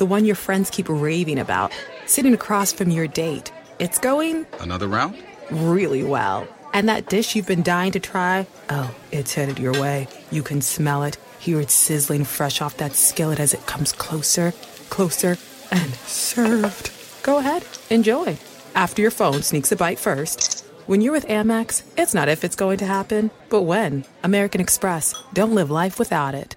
the one your friends keep raving about, sitting across from your date. It's going Another round? really well. And that dish you've been dying to try, oh, it's headed your way. You can smell it, hear it sizzling fresh off that skillet as it comes closer, closer, and served. Go ahead, enjoy. After your phone sneaks a bite first. When you're with Amex, it's not if it's going to happen, but when. American Express. Don't live life without it.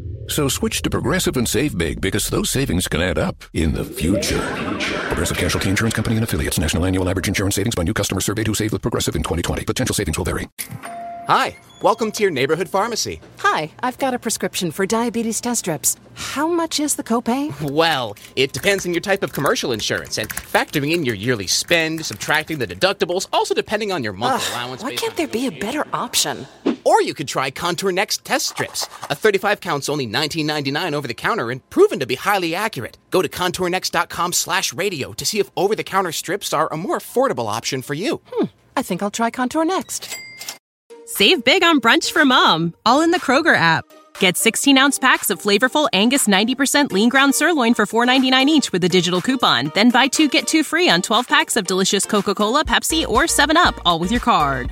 So switch to Progressive and save big because those savings can add up in the future. Progressive Casualty Insurance Company and affiliates. National annual average insurance savings by new customer surveyed who saved with Progressive in 2020. Potential savings will vary. Hi, welcome to your neighborhood pharmacy. Hi, I've got a prescription for diabetes test strips. How much is the copay? Well, it depends on your type of commercial insurance and factoring in your yearly spend, subtracting the deductibles, also depending on your monthly Ugh, allowance. why can't there be a better option? Or you could try Contour Next test strips. A 35 counts only $19.99 over the counter and proven to be highly accurate. Go to contournext.com slash radio to see if over-the-counter strips are a more affordable option for you. Hmm, I think I'll try Contour Next. Save big on brunch for mom, all in the Kroger app. Get 16 ounce packs of flavorful Angus 90% lean ground sirloin for $4.99 each with a digital coupon. Then buy two get two free on 12 packs of delicious Coca Cola, Pepsi, or 7UP, all with your card.